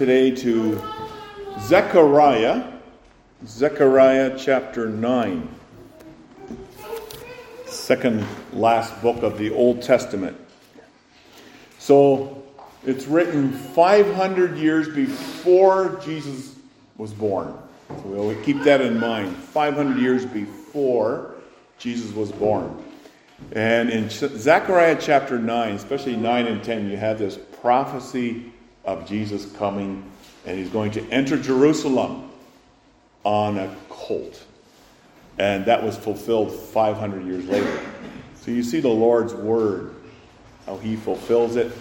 today to Zechariah, Zechariah chapter 9, second last book of the Old Testament. So it's written 500 years before Jesus was born. So we always keep that in mind. 500 years before Jesus was born. And in Zechariah chapter 9, especially 9 and 10, you have this prophecy of Jesus coming, and he's going to enter Jerusalem on a colt. And that was fulfilled 500 years later. So you see the Lord's word, how he fulfills it,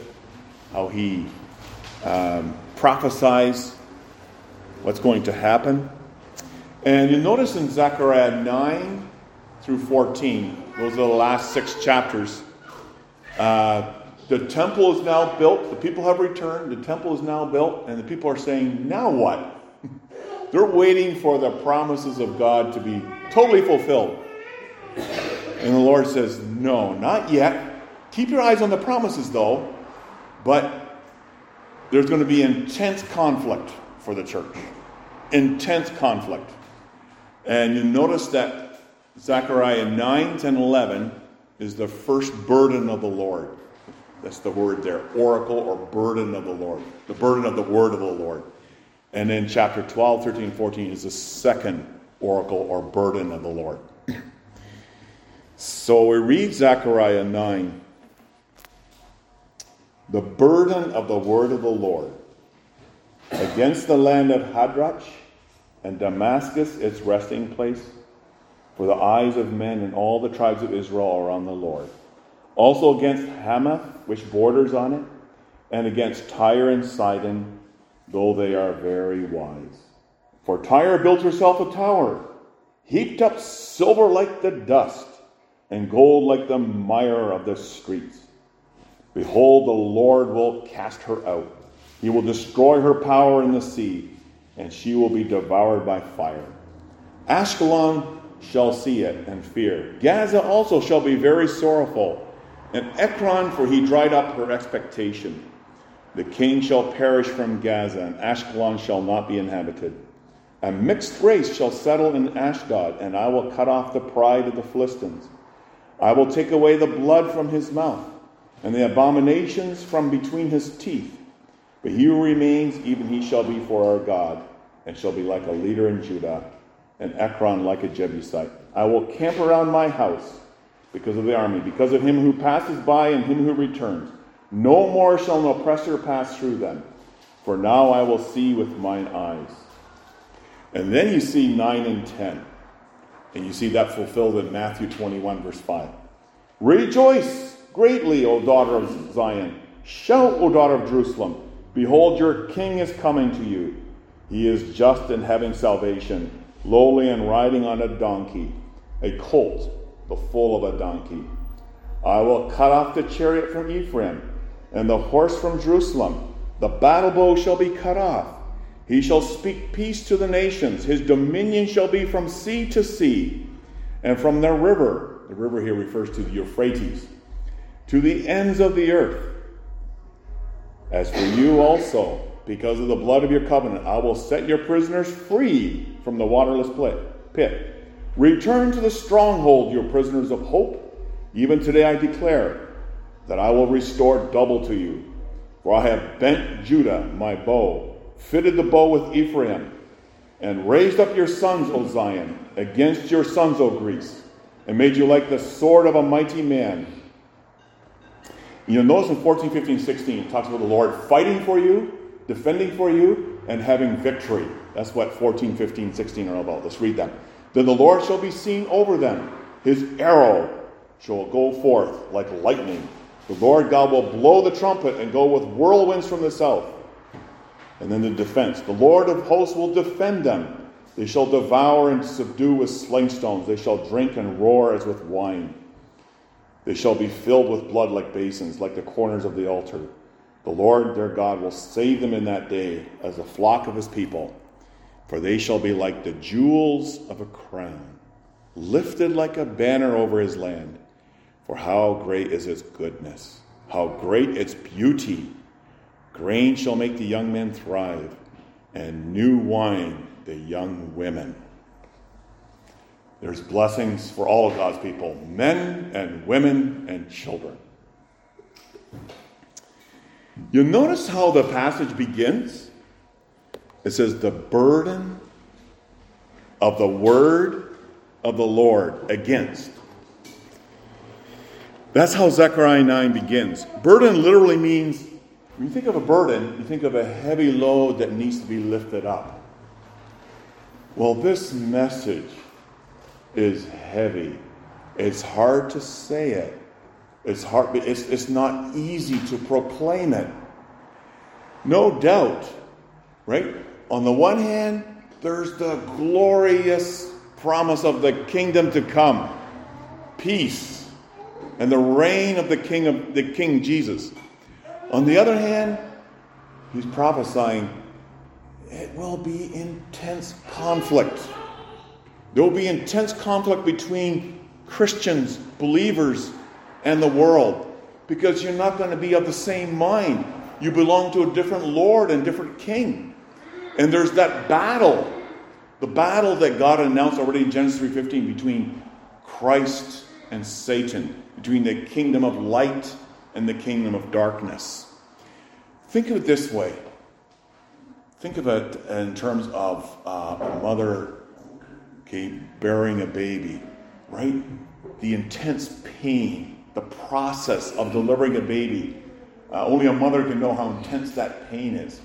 how he um, prophesies what's going to happen. And you notice in Zechariah 9 through 14, those are the last six chapters. Uh, the temple is now built. The people have returned. The temple is now built. And the people are saying, now what? They're waiting for the promises of God to be totally fulfilled. And the Lord says, no, not yet. Keep your eyes on the promises, though. But there's going to be intense conflict for the church. Intense conflict. And you notice that Zechariah 9, 10, 11 is the first burden of the Lord. That's the word there oracle or burden of the Lord. The burden of the word of the Lord. And then chapter 12, 13, 14 is the second oracle or burden of the Lord. so we read Zechariah 9. The burden of the word of the Lord against the land of Hadrach and Damascus, its resting place, for the eyes of men and all the tribes of Israel are on the Lord also against Hamath, which borders on it, and against Tyre and Sidon, though they are very wise. For Tyre built herself a tower, heaped up silver like the dust, and gold like the mire of the streets. Behold, the Lord will cast her out. He will destroy her power in the sea, and she will be devoured by fire. Ashkelon shall see it and fear. Gaza also shall be very sorrowful and Ekron, for he dried up her expectation. The king shall perish from Gaza, and Ashkelon shall not be inhabited. A mixed race shall settle in Ashdod, and I will cut off the pride of the Philistines. I will take away the blood from his mouth, and the abominations from between his teeth. But he who remains, even he shall be for our God, and shall be like a leader in Judah, and Ekron like a Jebusite. I will camp around my house because of the army, because of him who passes by and him who returns. No more shall an oppressor pass through them, for now I will see with mine eyes. And then you see 9 and 10. And you see that fulfilled in Matthew 21, verse 5. Rejoice greatly, O daughter of Zion. Shout, O daughter of Jerusalem. Behold, your king is coming to you. He is just and having salvation, lowly and riding on a donkey, a colt the foal of a donkey. I will cut off the chariot from Ephraim, and the horse from Jerusalem. The battle bow shall be cut off. He shall speak peace to the nations. His dominion shall be from sea to sea, and from the river, the river here refers to the Euphrates, to the ends of the earth. As for you also, because of the blood of your covenant, I will set your prisoners free from the waterless pit. Return to the stronghold, you prisoners of hope. Even today I declare that I will restore double to you. For I have bent Judah, my bow, fitted the bow with Ephraim, and raised up your sons, O Zion, against your sons, O Greece, and made you like the sword of a mighty man. You know, notice in 14, 15, 16, it talks about the Lord fighting for you, defending for you, and having victory. That's what 14, 15, 16 are all about. Let's read them. Then the Lord shall be seen over them. His arrow shall go forth like lightning. The Lord God will blow the trumpet and go with whirlwinds from the south. And then the defense. The Lord of hosts will defend them. They shall devour and subdue with sling stones. They shall drink and roar as with wine. They shall be filled with blood like basins, like the corners of the altar. The Lord their God will save them in that day as a flock of his people for they shall be like the jewels of a crown, lifted like a banner over his land. For how great is its goodness, how great its beauty! Grain shall make the young men thrive, and new wine the young women. There's blessings for all of God's people men and women and children. You'll notice how the passage begins. It says, The burden of the word of the Lord against. That's how Zechariah 9 begins. Burden literally means, when you think of a burden, you think of a heavy load that needs to be lifted up. Well, this message is heavy. It's hard to say it. It's hard, it's, it's not easy to proclaim it. No doubt, right? On the one hand, there's the glorious promise of the kingdom to come, peace, and the reign of the king of the King Jesus. On the other hand, he's prophesying it will be intense conflict. There will be intense conflict between Christians, believers, and the world because you're not going to be of the same mind. You belong to a different Lord and different King. And there's that battle, the battle that God announced already in Genesis 3:15 between Christ and Satan, between the kingdom of light and the kingdom of darkness. Think of it this way. Think of it in terms of uh, a mother okay, bearing a baby, right? The intense pain, the process of delivering a baby. Uh, only a mother can know how intense that pain is.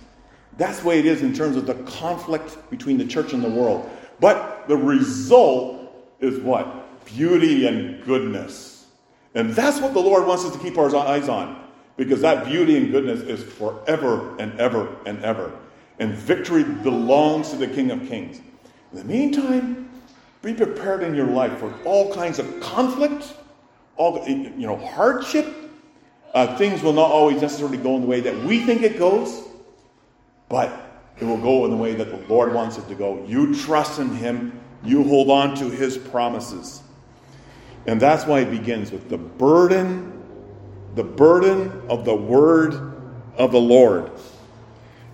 That's the way it is in terms of the conflict between the church and the world. But the result is what? Beauty and goodness. And that's what the Lord wants us to keep our eyes on. Because that beauty and goodness is forever and ever and ever. And victory belongs to the King of Kings. In the meantime, be prepared in your life for all kinds of conflict, all you know, hardship. Uh, things will not always necessarily go in the way that we think it goes, but it will go in the way that the Lord wants it to go. You trust in Him, you hold on to His promises. And that's why it begins with the burden, the burden of the word of the Lord.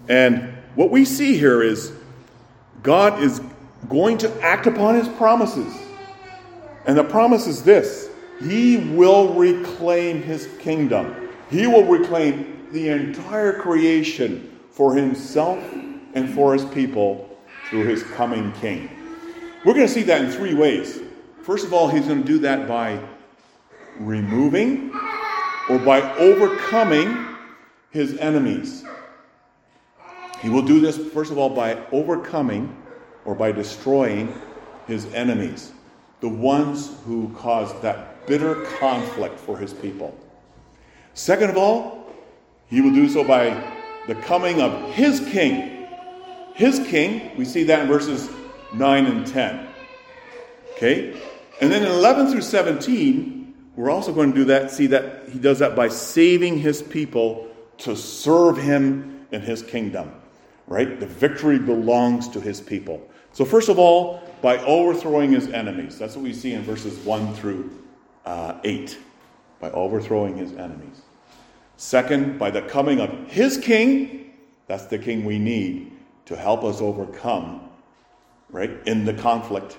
And what we see here is God is going to act upon his promises. And the promise is this He will reclaim his kingdom, he will reclaim the entire creation for himself and for his people through his coming king. We're going to see that in three ways. First of all, he's going to do that by removing or by overcoming his enemies. He will do this, first of all, by overcoming or by destroying his enemies, the ones who caused that bitter conflict for his people. Second of all, he will do so by the coming of his king. His king, we see that in verses 9 and 10. Okay? And then in 11 through 17, we're also going to do that, see that he does that by saving his people to serve him in his kingdom. Right? The victory belongs to his people. So, first of all, by overthrowing his enemies. That's what we see in verses 1 through uh, 8. By overthrowing his enemies. Second, by the coming of his king. That's the king we need to help us overcome, right, in the conflict.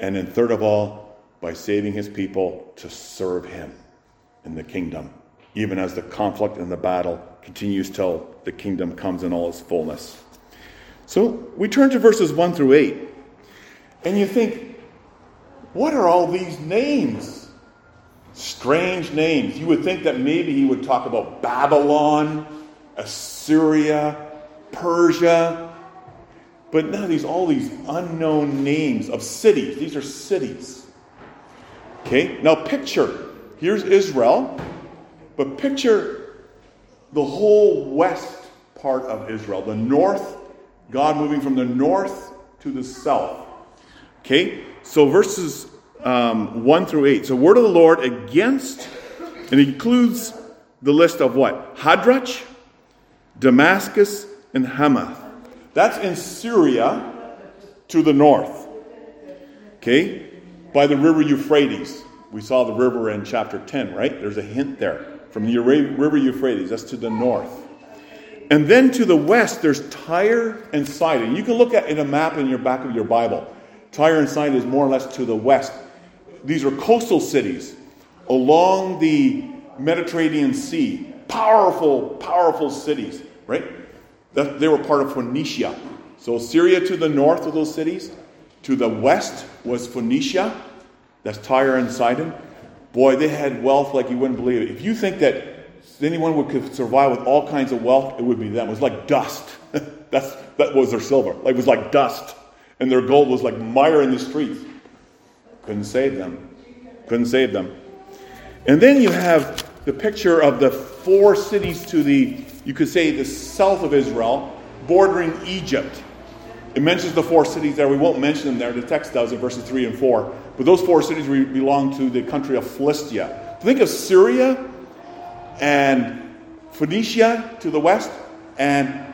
And then, third of all, by saving his people to serve him in the kingdom, even as the conflict and the battle continues till the kingdom comes in all its fullness. So we turn to verses 1 through 8, and you think, what are all these names? Strange names. You would think that maybe he would talk about Babylon, Assyria, Persia, but now these all these unknown names of cities. These are cities. Okay, now picture here's Israel, but picture the whole west part of Israel, the north God moving from the north to the south. Okay, so verses um, 1 through 8. So, word of the Lord against, and includes the list of what? Hadrach, Damascus, and Hamath. That's in Syria to the north. Okay, by the river Euphrates. We saw the river in chapter 10, right? There's a hint there. From the river Euphrates, that's to the north. And then to the west, there's Tyre and Sidon. You can look at in a map in your back of your Bible. Tyre and Sidon is more or less to the west. These are coastal cities along the Mediterranean Sea. Powerful, powerful cities, right? They were part of Phoenicia. So Syria to the north of those cities, to the west was Phoenicia. That's Tyre and Sidon. Boy, they had wealth like you wouldn't believe it. If you think that anyone would could survive with all kinds of wealth, it would be them. It was like dust. That's that was their silver. Like it was like dust. And their gold was like mire in the streets. Couldn't save them. Couldn't save them. And then you have the picture of the four cities to the, you could say, the south of Israel, bordering Egypt. It mentions the four cities there. We won't mention them there. The text does in verses 3 and 4. But those four cities belong to the country of Philistia. Think of Syria and Phoenicia to the west, and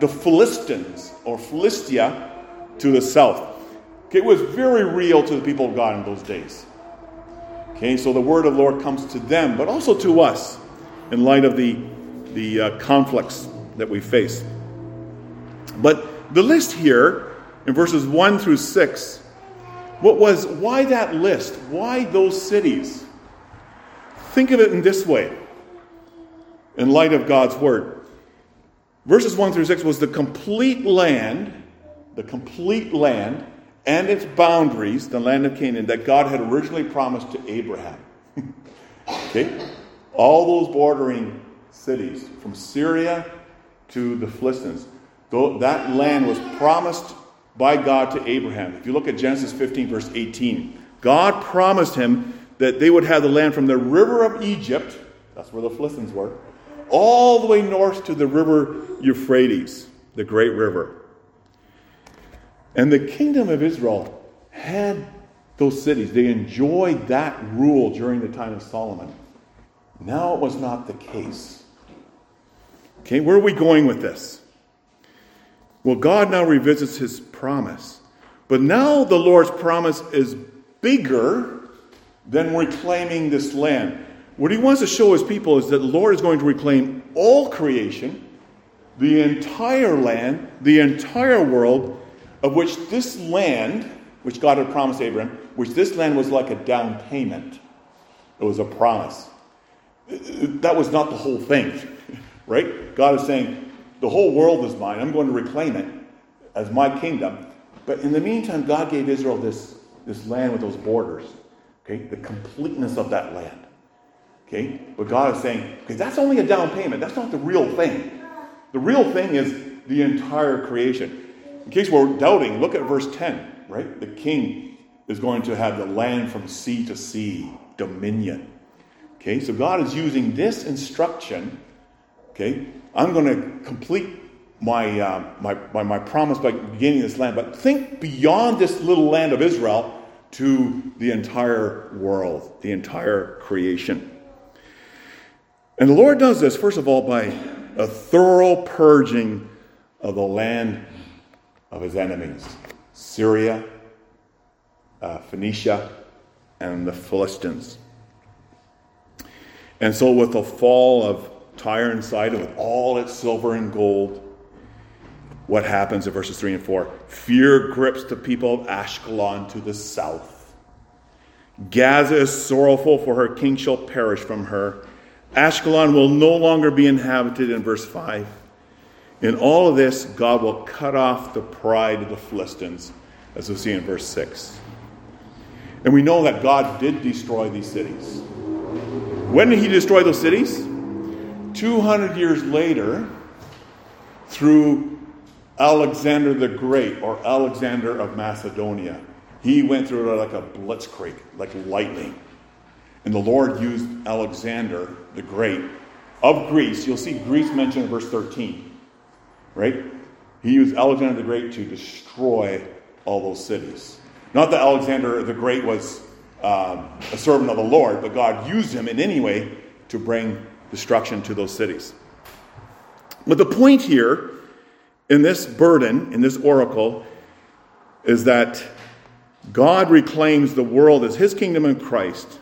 the Philistines or Philistia to the south. It was very real to the people of God in those days. Okay, so the word of the Lord comes to them, but also to us in light of the, the uh, conflicts that we face. But the list here in verses 1 through 6, what was, why that list? Why those cities? Think of it in this way in light of God's word. Verses 1 through 6 was the complete land, the complete land and its boundaries, the land of Canaan, that God had originally promised to Abraham. okay? All those bordering cities, from Syria to the Philistines, that land was promised by God to Abraham. If you look at Genesis 15, verse 18, God promised him that they would have the land from the river of Egypt, that's where the Philistines were, all the way north to the river Euphrates, the great river. And the kingdom of Israel had those cities. They enjoyed that rule during the time of Solomon. Now it was not the case. Okay, where are we going with this? Well, God now revisits his promise. But now the Lord's promise is bigger than reclaiming this land. What he wants to show his people is that the Lord is going to reclaim all creation, the entire land, the entire world, of which this land, which God had promised Abraham, which this land was like a down payment. It was a promise. That was not the whole thing, right? God is saying, the whole world is mine. I'm going to reclaim it as my kingdom. But in the meantime, God gave Israel this, this land with those borders, okay? The completeness of that land. Okay? But God is saying, okay, that's only a down payment. That's not the real thing. The real thing is the entire creation. In case we're doubting, look at verse 10, right? The king is going to have the land from sea to sea, dominion. Okay, so God is using this instruction. Okay, I'm going to complete my, uh, my, my, my promise by beginning this land, but think beyond this little land of Israel to the entire world, the entire creation. And the Lord does this, first of all, by a thorough purging of the land of his enemies Syria, uh, Phoenicia, and the Philistines. And so, with the fall of Tyre and Sidon, with all its silver and gold, what happens in verses 3 and 4? Fear grips the people of Ashkelon to the south. Gaza is sorrowful, for her king shall perish from her. Ashkelon will no longer be inhabited in verse 5. In all of this, God will cut off the pride of the Philistines, as we see in verse 6. And we know that God did destroy these cities. When did he destroy those cities? 200 years later, through Alexander the Great, or Alexander of Macedonia. He went through it like a blitzkrieg, like lightning. And the Lord used Alexander the Great of Greece. You'll see Greece mentioned in verse 13, right? He used Alexander the Great to destroy all those cities. Not that Alexander the Great was um, a servant of the Lord, but God used him in any way to bring destruction to those cities. But the point here in this burden, in this oracle, is that God reclaims the world as his kingdom in Christ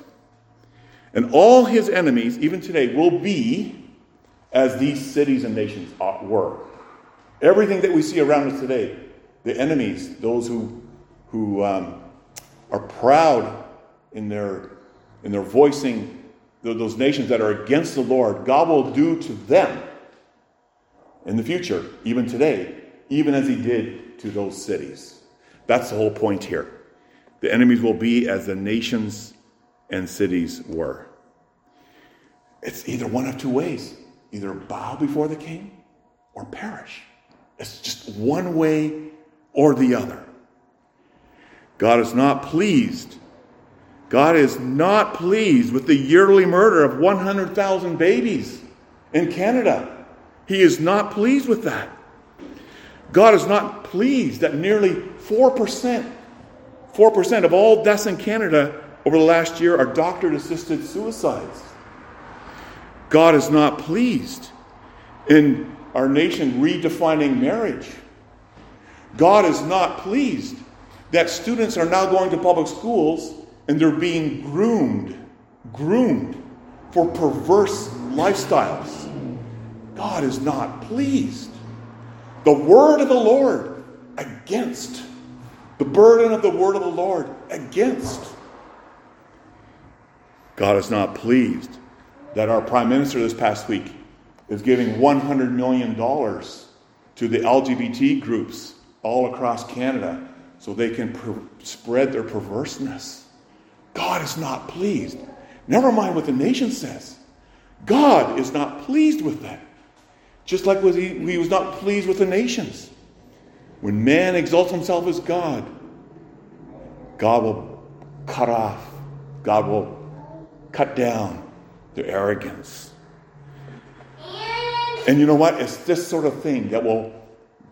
and all his enemies, even today, will be as these cities and nations were. Everything that we see around us today, the enemies, those who, who um, are proud in their, in their voicing those nations that are against the Lord, God will do to them in the future, even today, even as He did to those cities. That's the whole point here. The enemies will be as the nations and cities were. It's either one of two ways either bow before the king or perish. It's just one way or the other. God is not pleased. God is not pleased with the yearly murder of 100,000 babies in Canada. He is not pleased with that. God is not pleased that nearly 4%, 4% of all deaths in Canada over the last year are doctor assisted suicides. God is not pleased in our nation redefining marriage. God is not pleased that students are now going to public schools and they're being groomed, groomed for perverse lifestyles. God is not pleased. The word of the Lord against. The burden of the word of the Lord against. God is not pleased that our prime minister this past week is giving $100 million to the LGBT groups all across Canada so they can per- spread their perverseness. God is not pleased. Never mind what the nation says. God is not pleased with that. Just like he, he was not pleased with the nations. When man exalts himself as God, God will cut off, God will cut down their arrogance. And you know what? It's this sort of thing that will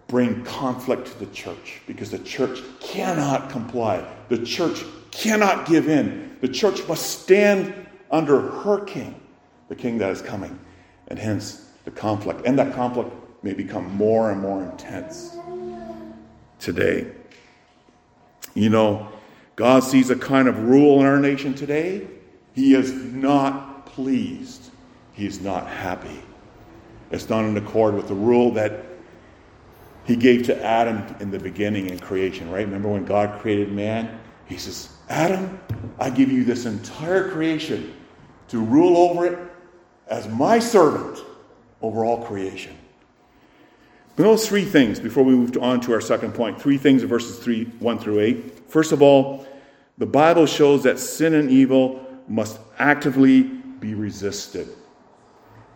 bring conflict to the church because the church cannot comply. The church cannot give in. The church must stand under her king, the king that is coming. And hence the conflict. And that conflict may become more and more intense today. You know, God sees a kind of rule in our nation today. He is not pleased. He's not happy. It's not in accord with the rule that he gave to Adam in the beginning in creation, right? Remember when God created man? He says, Adam, I give you this entire creation to rule over it as my servant over all creation. But those three things before we move on to our second point. Three things in verses 3, 1 through 8. First of all, the Bible shows that sin and evil must actively be resisted.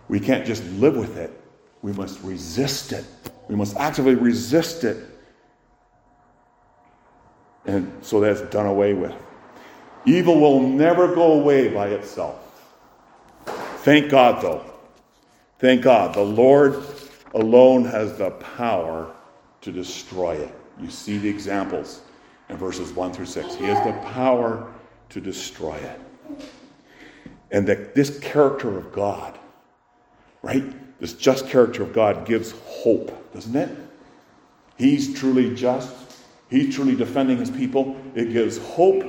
We can't just live with it, we must resist it. We must actively resist it. And so that's done away with. Evil will never go away by itself. Thank God, though. Thank God. The Lord alone has the power to destroy it. You see the examples in verses 1 through 6. He has the power to destroy it. And that this character of God, right? This just character of God gives hope, doesn't it? He's truly just. He's truly defending his people. It gives hope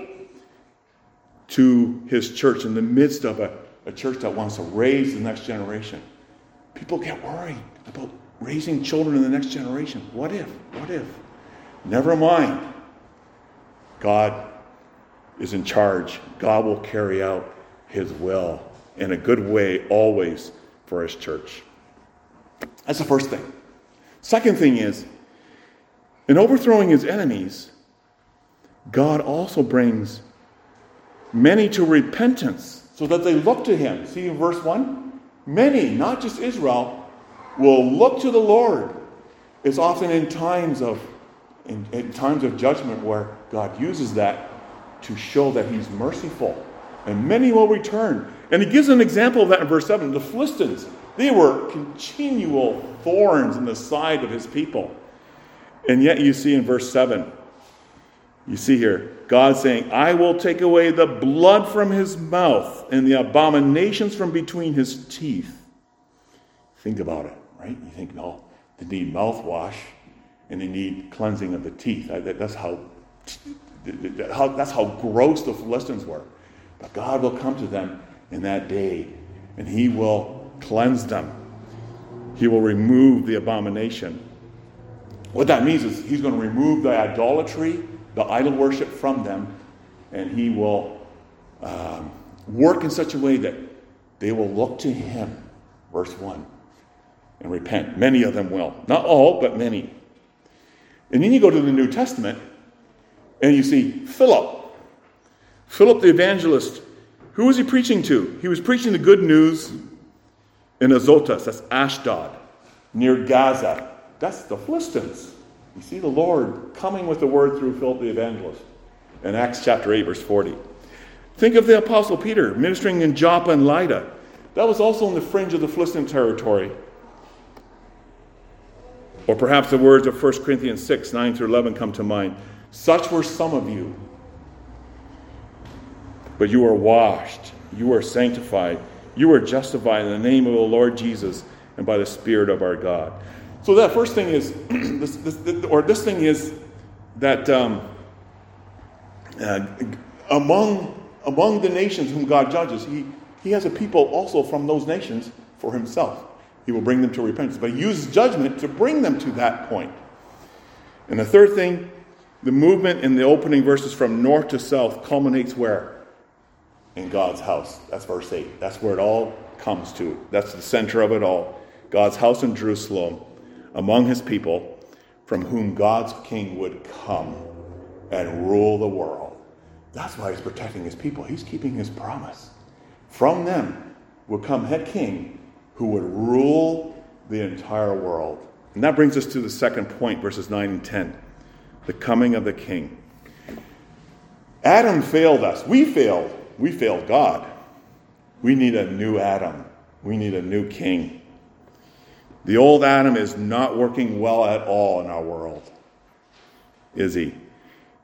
to his church in the midst of a, a church that wants to raise the next generation. People get worried about raising children in the next generation. What if? What if? Never mind. God is in charge. God will carry out his will in a good way always for his church. That's the first thing. Second thing is, in overthrowing his enemies, God also brings many to repentance so that they look to him. See in verse 1? Many, not just Israel, will look to the Lord. It's often in times of in, in times of judgment where God uses that to show that he's merciful and many will return. And he gives an example of that in verse 7. The Philistines, they were continual thorns in the side of his people. And yet you see in verse 7, you see here, God saying, I will take away the blood from his mouth and the abominations from between his teeth. Think about it, right? You think, no, they need mouthwash and they need cleansing of the teeth. That's how, that's how gross the Philistines were. But God will come to them in that day and He will cleanse them. He will remove the abomination. What that means is he's going to remove the idolatry, the idol worship from them, and he will um, work in such a way that they will look to him, verse 1, and repent. Many of them will. Not all, but many. And then you go to the New Testament and you see Philip. Philip the evangelist. Who was he preaching to? He was preaching the good news in Azotus, that's Ashdod, near Gaza. That's the Philistines. You see the Lord coming with the word through Philip the evangelist in Acts chapter 8, verse 40. Think of the Apostle Peter ministering in Joppa and Lydda. That was also on the fringe of the Philistine territory. Or perhaps the words of 1 Corinthians 6, 9 through 11 come to mind. Such were some of you. But you are washed, you are sanctified, you are justified in the name of the Lord Jesus and by the Spirit of our God. So that first thing is, this, this, or this thing is that um, uh, among among the nations whom God judges, he, he has a people also from those nations for himself. He will bring them to repentance, but he uses judgment to bring them to that point. And the third thing, the movement in the opening verses from north to south culminates where? In God's house. That's verse 8. That's where it all comes to. That's the center of it all. God's house in Jerusalem among his people, from whom God's king would come and rule the world. That's why he's protecting his people. He's keeping his promise. From them would come head king who would rule the entire world. And that brings us to the second point, verses 9 and 10 the coming of the king. Adam failed us. We failed. We failed God. We need a new Adam. We need a new king. The old Adam is not working well at all in our world, is he?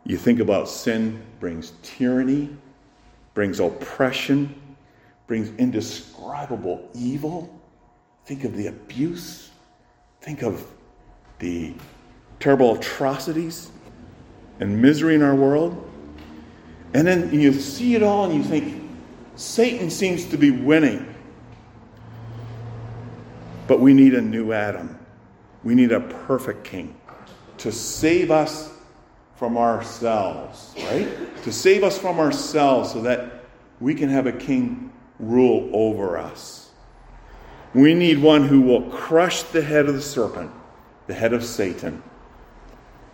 You think about sin brings tyranny, brings oppression, brings indescribable evil. Think of the abuse. Think of the terrible atrocities and misery in our world. And then you see it all and you think, Satan seems to be winning. But we need a new Adam. We need a perfect king to save us from ourselves, right? To save us from ourselves so that we can have a king rule over us. We need one who will crush the head of the serpent, the head of Satan,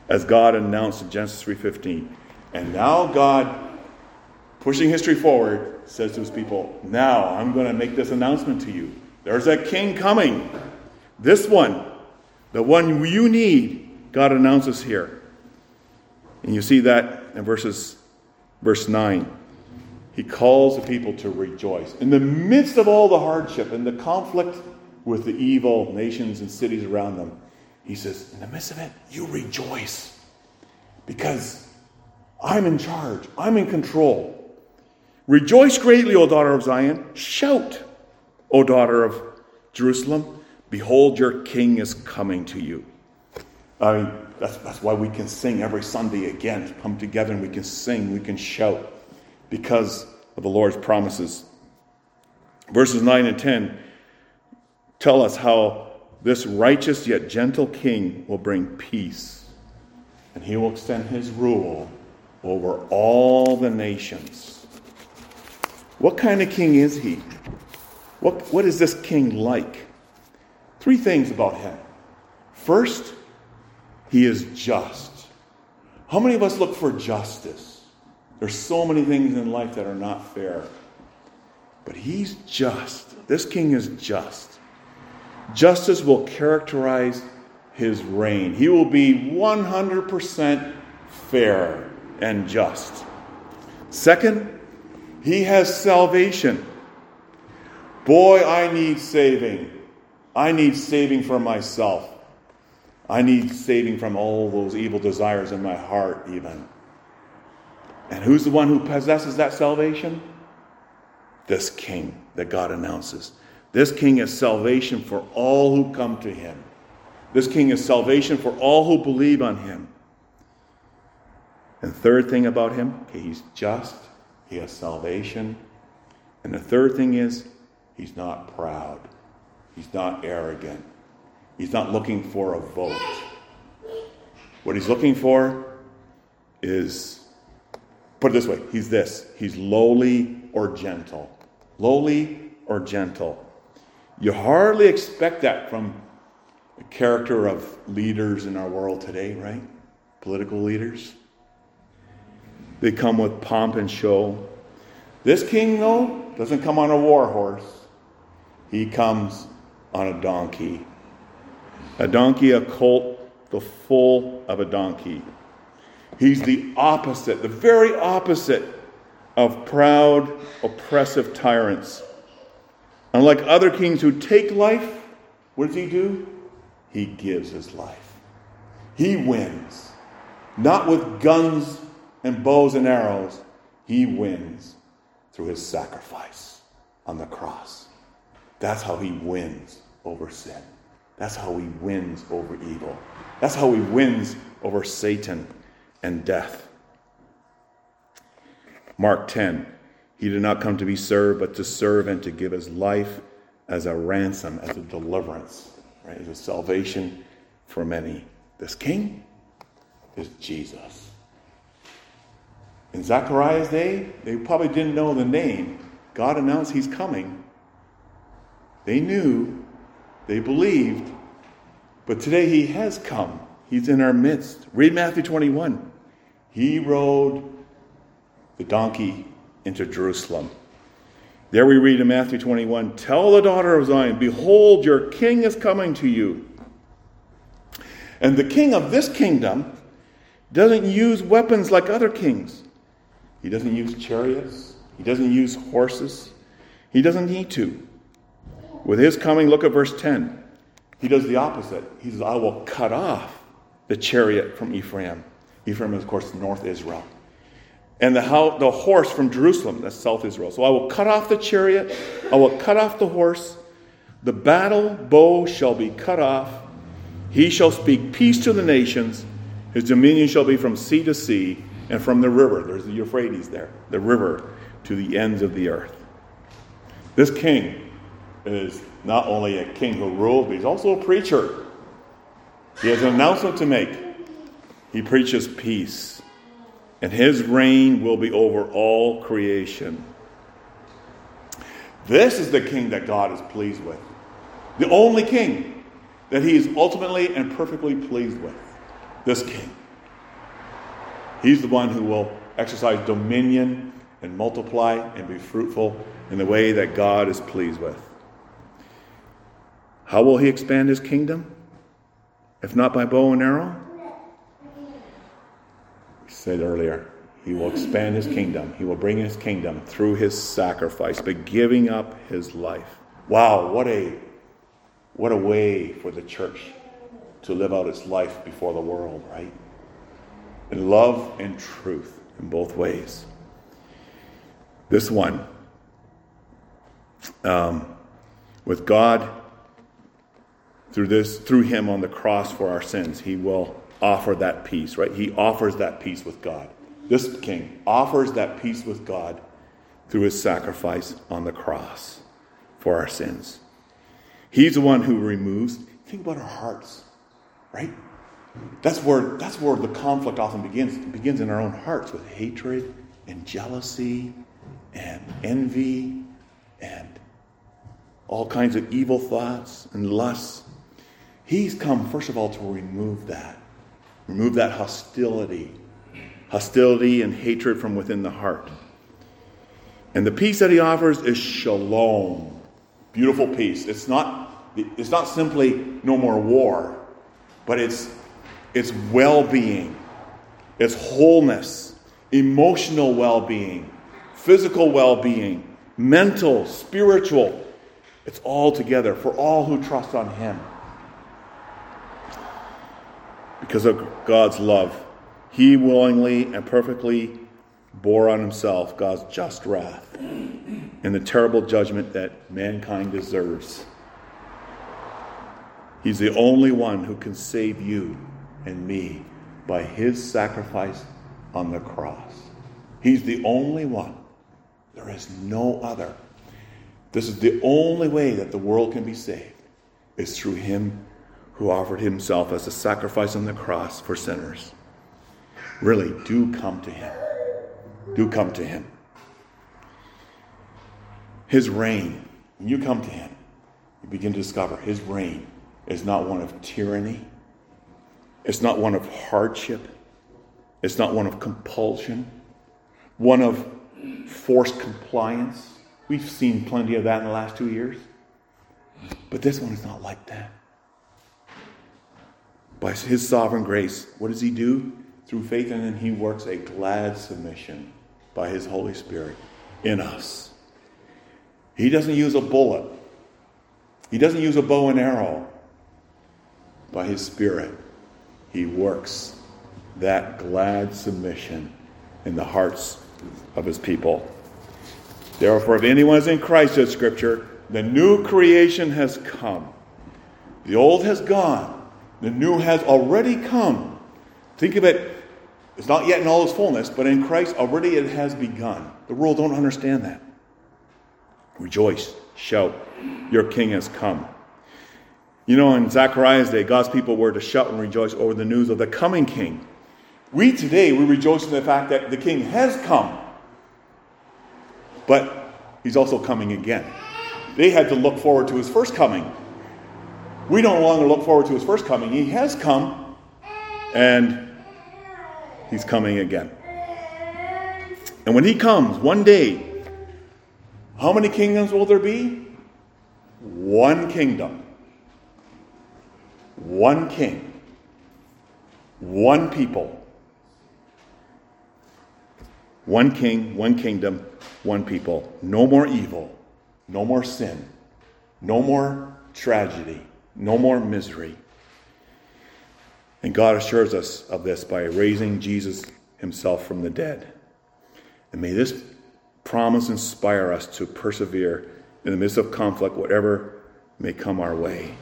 as God announced in Genesis 3:15. And now God pushing history forward says to his people, "Now I'm going to make this announcement to you. There's a king coming. This one, the one you need, God announces here. And you see that in verses verse 9. He calls the people to rejoice. In the midst of all the hardship and the conflict with the evil nations and cities around them, he says, In the midst of it, you rejoice. Because I'm in charge, I'm in control. Rejoice greatly, O daughter of Zion. Shout, O daughter of Jerusalem. Behold, your king is coming to you. I mean, that's, that's why we can sing every Sunday again. Come together and we can sing, we can shout because of the Lord's promises. Verses 9 and 10 tell us how this righteous yet gentle king will bring peace, and he will extend his rule over all the nations. What kind of king is he? What, what is this king like? Three things about him. First, he is just. How many of us look for justice? There's so many things in life that are not fair. But he's just. This king is just. Justice will characterize his reign. He will be 100% fair and just. Second, he has salvation. Boy, I need saving. I need saving for myself. I need saving from all those evil desires in my heart, even. And who's the one who possesses that salvation? This king that God announces. This king is salvation for all who come to him. This king is salvation for all who believe on him. And third thing about him, okay, he's just, he has salvation. And the third thing is, he's not proud, he's not arrogant, He's not looking for a vote. What he's looking for is, put it this way, he's this he's lowly or gentle. Lowly or gentle. You hardly expect that from the character of leaders in our world today, right? Political leaders. They come with pomp and show. This king, though, doesn't come on a war horse. He comes on a donkey. A donkey, a colt, the foal of a donkey. He's the opposite, the very opposite of proud, oppressive tyrants. Unlike other kings who take life, what does he do? He gives his life. He wins. Not with guns and bows and arrows, he wins through his sacrifice on the cross. That's how he wins over sin. That's how he wins over evil. That's how he wins over Satan and death. Mark 10 He did not come to be served, but to serve and to give his life as a ransom, as a deliverance, right? As a salvation for many. This king is Jesus. In Zechariah's day, they probably didn't know the name. God announced he's coming. They knew, they believed, but today he has come. He's in our midst. Read Matthew 21. He rode the donkey into Jerusalem. There we read in Matthew 21 Tell the daughter of Zion, Behold, your king is coming to you. And the king of this kingdom doesn't use weapons like other kings. He doesn't use chariots, he doesn't use horses. He doesn't need to. With his coming, look at verse 10. He does the opposite. He says, I will cut off the chariot from Ephraim. Ephraim is, of course, North Israel. And the, how, the horse from Jerusalem, that's South Israel. So I will cut off the chariot, I will cut off the horse. The battle bow shall be cut off. He shall speak peace to the nations. His dominion shall be from sea to sea and from the river, there's the Euphrates there, the river, to the ends of the earth. This king is not only a king who rules, but he's also a preacher. He has an announcement to make. He preaches peace, and his reign will be over all creation. This is the king that God is pleased with. The only king that he is ultimately and perfectly pleased with. This king. He's the one who will exercise dominion and multiply and be fruitful in the way that God is pleased with. How will he expand his kingdom? If not by bow and arrow? We said earlier, he will expand his kingdom. He will bring his kingdom through his sacrifice, by giving up his life. Wow, what a what a way for the church to live out its life before the world, right? In love and truth in both ways. This one, um, with God, through this, through Him on the cross for our sins, He will offer that peace, right? He offers that peace with God. This King offers that peace with God through His sacrifice on the cross for our sins. He's the one who removes, think about our hearts, right? That's where, that's where the conflict often begins. It begins in our own hearts with hatred and jealousy and envy and all kinds of evil thoughts and lusts. He's come, first of all, to remove that, remove that hostility, hostility and hatred from within the heart. And the peace that he offers is shalom, beautiful peace. It's not, it's not simply no more war, but it's it's well being, it's wholeness, emotional well being, physical well being, mental, spiritual. It's all together for all who trust on Him. Because of God's love, He willingly and perfectly bore on Himself God's just wrath and the terrible judgment that mankind deserves. He's the only one who can save you and me by his sacrifice on the cross. He's the only one. There is no other. This is the only way that the world can be saved, is through him who offered himself as a sacrifice on the cross for sinners. Really, do come to him. Do come to him. His reign, when you come to him, you begin to discover his reign is not one of tyranny, it's not one of hardship, it's not one of compulsion, one of forced compliance. We've seen plenty of that in the last two years. But this one is not like that. By his sovereign grace, what does he do? Through faith in him, he works a glad submission by his Holy Spirit in us. He doesn't use a bullet, he doesn't use a bow and arrow. By his Spirit, he works that glad submission in the hearts of his people. Therefore, if anyone is in Christ, says Scripture, the new creation has come. The old has gone, the new has already come. Think of it, it's not yet in all its fullness, but in Christ already it has begun. The world don't understand that. Rejoice, shout, your king has come. You know, in Zechariah's day, God's people were to shout and rejoice over the news of the coming king. We today, we rejoice in the fact that the king has come, but he's also coming again. They had to look forward to his first coming. We don't longer look forward to his first coming. He has come, and he's coming again. And when he comes, one day, how many kingdoms will there be? One kingdom, one king, one people one king, one kingdom, one people. No more evil, no more sin, no more tragedy, no more misery. And God assures us of this by raising Jesus himself from the dead. And may this promise inspire us to persevere in the midst of conflict, whatever may come our way.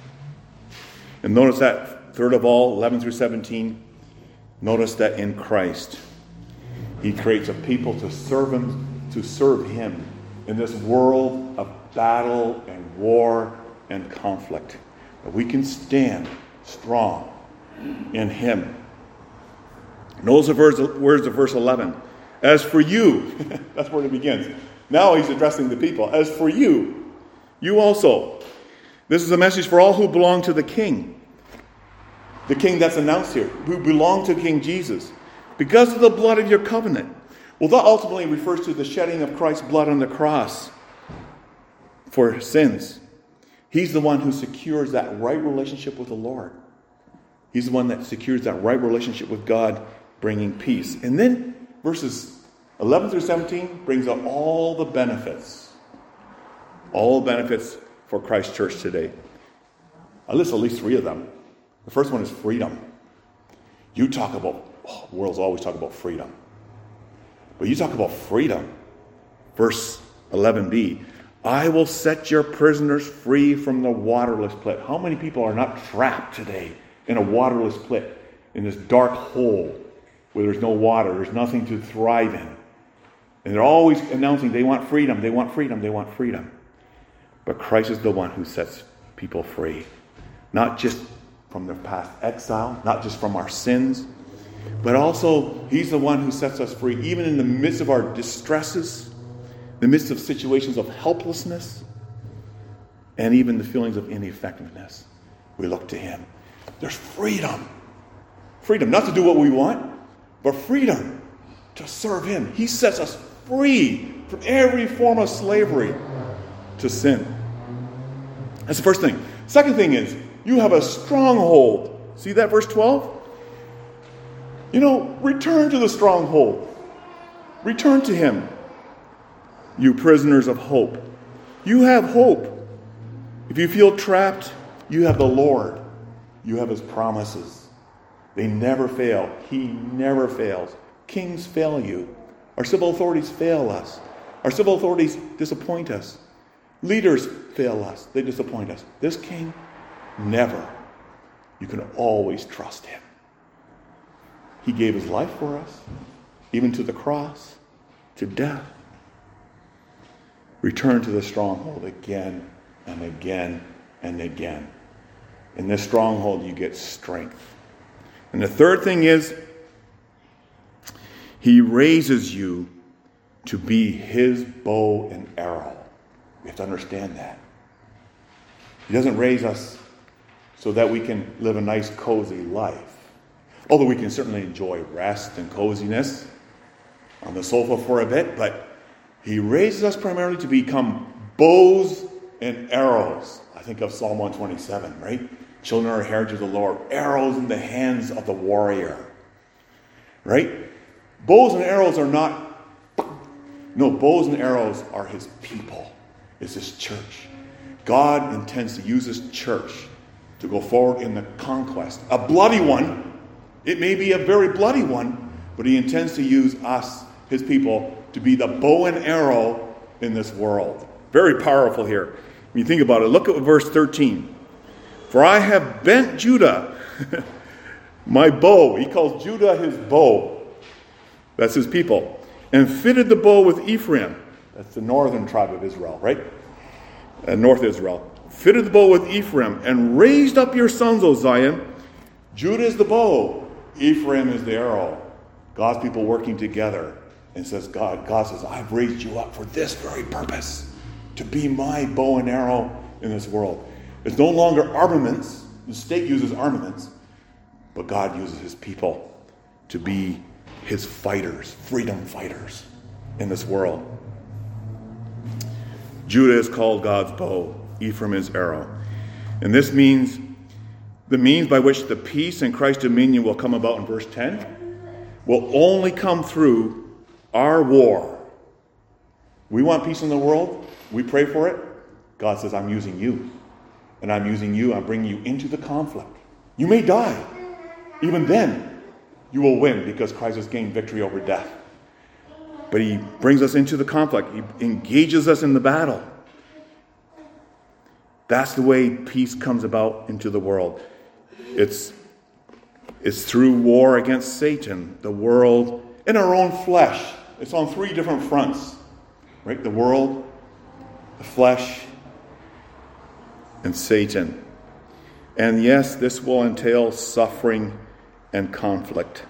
And notice that, third of all, 11 through 17, notice that in Christ, he creates a people to serve him, to serve him in this world of battle and war and conflict. But we can stand strong in him. Notice the words of verse 11. As for you, that's where it begins. Now he's addressing the people. As for you, you also. This is a message for all who belong to the king. The king that's announced here, who belong to King Jesus because of the blood of your covenant. Well, that ultimately refers to the shedding of Christ's blood on the cross for sins. He's the one who secures that right relationship with the Lord. He's the one that secures that right relationship with God, bringing peace. And then verses 11 through 17 brings out all the benefits. All benefits for Christ Church today. I list at least three of them. The first one is freedom. You talk about oh, world's always talk about freedom. But you talk about freedom. Verse 11b I will set your prisoners free from the waterless pit. How many people are not trapped today in a waterless pit, in this dark hole where there's no water, there's nothing to thrive in? And they're always announcing they want freedom, they want freedom, they want freedom. But Christ is the one who sets people free. Not just from their past exile, not just from our sins, but also, He's the one who sets us free, even in the midst of our distresses, the midst of situations of helplessness, and even the feelings of ineffectiveness. We look to Him. There's freedom. Freedom, not to do what we want, but freedom to serve Him. He sets us free from every form of slavery to sin. That's the first thing. Second thing is, you have a stronghold. See that verse 12? You know, return to the stronghold. Return to him, you prisoners of hope. You have hope. If you feel trapped, you have the Lord. You have his promises. They never fail. He never fails. Kings fail you. Our civil authorities fail us. Our civil authorities disappoint us. Leaders fail us. They disappoint us. This king, never. You can always trust him. He gave his life for us, even to the cross, to death. Return to the stronghold again and again and again. In this stronghold, you get strength. And the third thing is, he raises you to be his bow and arrow. We have to understand that. He doesn't raise us so that we can live a nice, cozy life. Although we can certainly enjoy rest and coziness on the sofa for a bit, but he raises us primarily to become bows and arrows. I think of Psalm 127, right? Children are heritage of the Lord, arrows in the hands of the warrior. Right? Bows and arrows are not, no, bows and arrows are his people, it's his church. God intends to use his church to go forward in the conquest. A bloody one, it may be a very bloody one, but he intends to use us, his people, to be the bow and arrow in this world. Very powerful here. When you think about it, look at verse 13. For I have bent Judah, my bow. He calls Judah his bow. That's his people. And fitted the bow with Ephraim. That's the northern tribe of Israel, right? Uh, North Israel. Fitted the bow with Ephraim and raised up your sons, O Zion. Judah is the bow, Ephraim is the arrow. God's people working together. And says, God, God says, I've raised you up for this very purpose to be my bow and arrow in this world. It's no longer armaments. The state uses armaments, but God uses his people to be his fighters, freedom fighters in this world. Judah is called God's bow, Ephraim is arrow. And this means the means by which the peace and Christ's dominion will come about in verse 10 will only come through our war. We want peace in the world. We pray for it. God says, I'm using you and I'm using you, I'm bringing you into the conflict. You may die. Even then, you will win because Christ has gained victory over death. But he brings us into the conflict, he engages us in the battle. That's the way peace comes about into the world. It's, it's through war against Satan, the world, and our own flesh. It's on three different fronts, right? The world, the flesh, and Satan. And yes, this will entail suffering and conflict.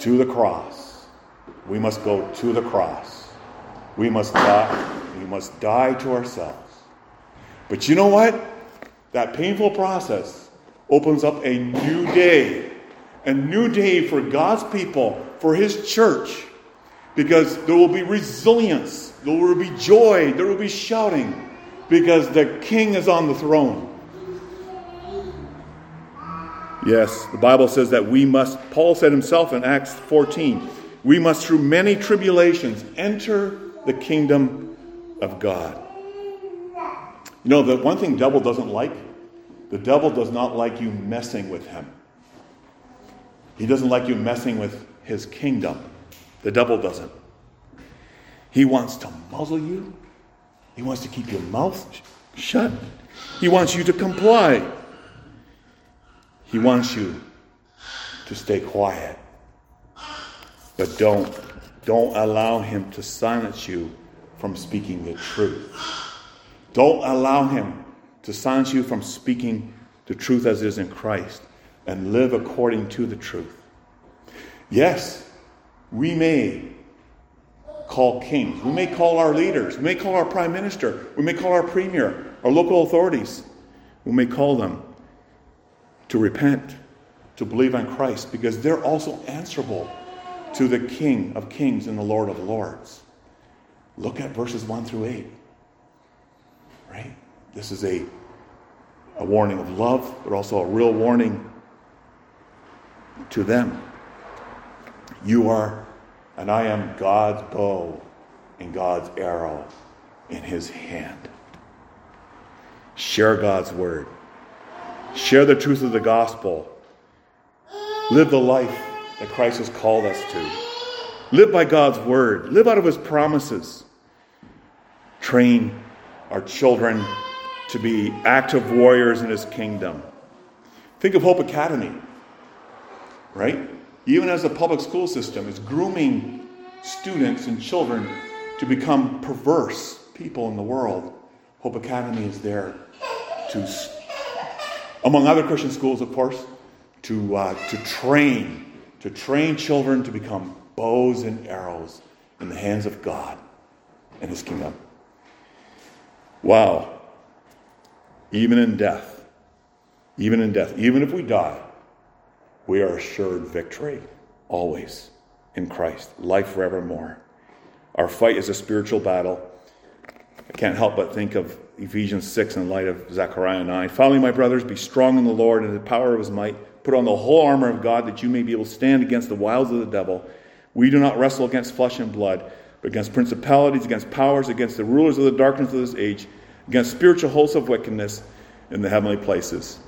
To the cross. We must go to the cross. We must die. We must die to ourselves. But you know what? That painful process opens up a new day. A new day for God's people, for His church. Because there will be resilience, there will be joy, there will be shouting, because the king is on the throne. Yes, the Bible says that we must, Paul said himself in Acts 14, we must through many tribulations enter the kingdom of God. You know, the one thing devil doesn't like, the devil does not like you messing with him. He doesn't like you messing with his kingdom. The devil doesn't. He wants to muzzle you. He wants to keep your mouth shut. He wants you to comply. He wants you to stay quiet. But don't don't allow him to silence you from speaking the truth. Don't allow him to silence you from speaking the truth as is in Christ and live according to the truth. Yes, we may call kings. We may call our leaders. We may call our prime minister. We may call our premier, our local authorities. We may call them to repent, to believe on Christ, because they're also answerable to the King of kings and the Lord of lords. Look at verses 1 through 8. Right? This is a, a warning of love, but also a real warning to them. You are and I am God's bow and God's arrow in his hand. Share God's word. Share the truth of the gospel. Live the life that Christ has called us to. Live by God's word. Live out of his promises. Train our children to be active warriors in his kingdom. Think of Hope Academy, right? even as a public school system is grooming students and children to become perverse people in the world, Hope Academy is there to among other Christian schools, of course, to, uh, to train, to train children to become bows and arrows in the hands of God and His kingdom. Wow. Even in death, even in death, even if we die, we are assured victory always in Christ, life forevermore. Our fight is a spiritual battle. I can't help but think of Ephesians 6 in light of Zechariah 9. Finally, my brothers, be strong in the Lord and the power of his might. Put on the whole armor of God that you may be able to stand against the wiles of the devil. We do not wrestle against flesh and blood, but against principalities, against powers, against the rulers of the darkness of this age, against spiritual hosts of wickedness in the heavenly places.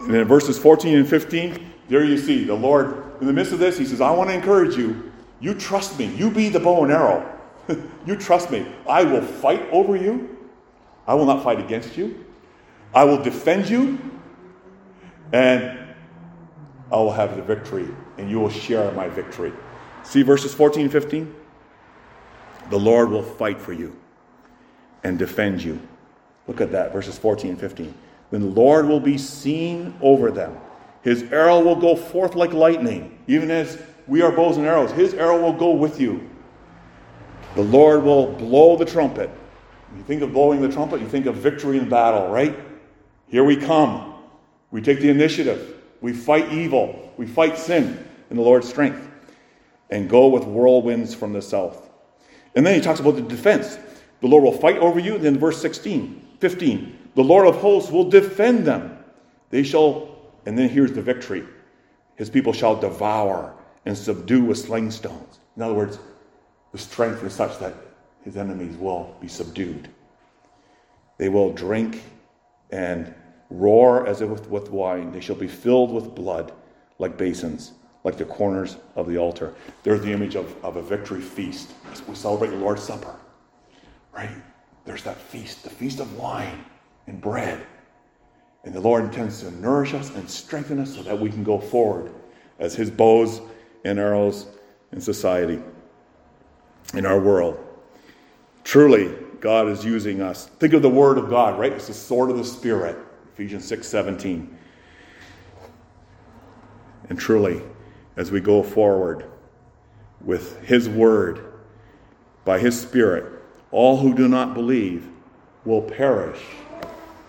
And in verses 14 and 15, there you see the Lord, in the midst of this, he says, I want to encourage you. You trust me. You be the bow and arrow. you trust me. I will fight over you. I will not fight against you. I will defend you. And I will have the victory. And you will share my victory. See verses 14 and 15? The Lord will fight for you and defend you. Look at that, verses 14 and 15. Then the Lord will be seen over them. His arrow will go forth like lightning, even as we are bows and arrows. His arrow will go with you. The Lord will blow the trumpet. When you think of blowing the trumpet, you think of victory in battle, right? Here we come. We take the initiative. We fight evil. We fight sin in the Lord's strength and go with whirlwinds from the south. And then he talks about the defense. The Lord will fight over you. Then verse 16, 15. The Lord of hosts will defend them. They shall, and then here's the victory. His people shall devour and subdue with sling stones. In other words, the strength is such that his enemies will be subdued. They will drink and roar as if with, wine. They shall be filled with blood like basins, like the corners of the altar. There's the image of, of a victory feast. We celebrate the Lord's Supper, right? There's that feast, the feast of wine and bread. And the Lord intends to nourish us and strengthen us so that we can go forward as his bows and arrows in society, in our world. Truly, God is using us. Think of the word of God, right? It's the sword of the Spirit. Ephesians 6 17. And truly, as we go forward with His word, by His Spirit, all who do not believe will perish.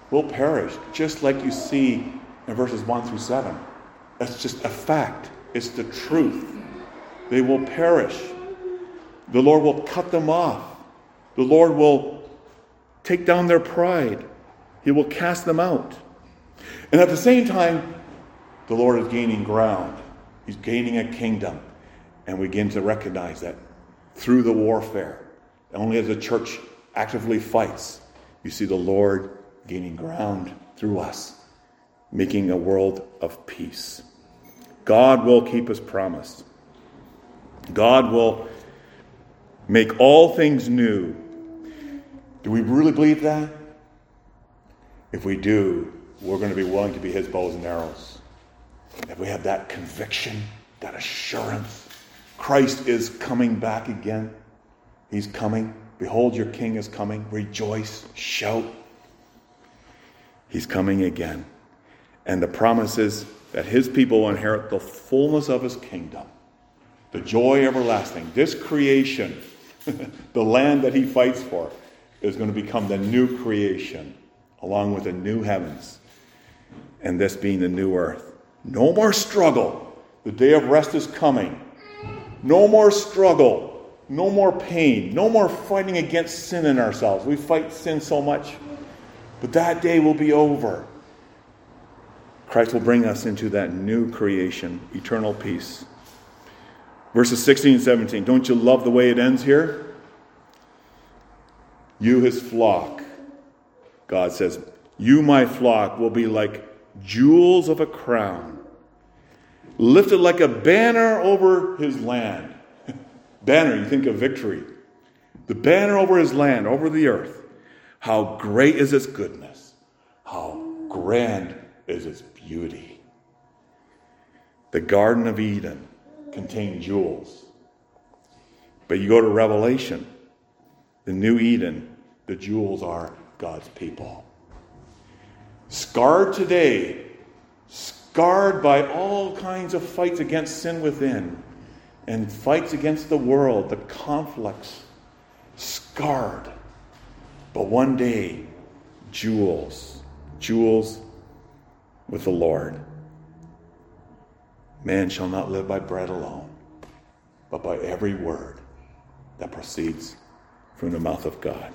Will perish, just like you see in verses 1 through 7. That's just a fact, it's the truth. They will perish. The Lord will cut them off. The Lord will take down their pride. He will cast them out. And at the same time, the Lord is gaining ground. He's gaining a kingdom. And we begin to recognize that through the warfare, only as the church actively fights, you see the Lord gaining ground through us, making a world of peace. God will keep his promise. God will make all things new. Do we really believe that? If we do, we're going to be willing to be his bows and arrows. If we have that conviction, that assurance, Christ is coming back again. He's coming. Behold, your king is coming. Rejoice, shout. He's coming again. And the promise is that his people will inherit the fullness of his kingdom, the joy everlasting. This creation, the land that he fights for, is going to become the new creation along with the new heavens, and this being the new earth. No more struggle. The day of rest is coming. No more struggle. No more pain. No more fighting against sin in ourselves. We fight sin so much. But that day will be over. Christ will bring us into that new creation, eternal peace. Verses 16 and 17. Don't you love the way it ends here? You, his flock, God says, You, my flock, will be like jewels of a crown, lifted like a banner over his land. banner, you think of victory. The banner over his land, over the earth. How great is its goodness! How grand is its beauty. The Garden of Eden contained jewels. But you go to Revelation, the new Eden, the jewels are God's people. Scarred today, scarred by all kinds of fights against sin within and fights against the world, the conflicts, scarred. But one day, jewels, jewels with the Lord. Man shall not live by bread alone, but by every word that proceeds from the mouth of God.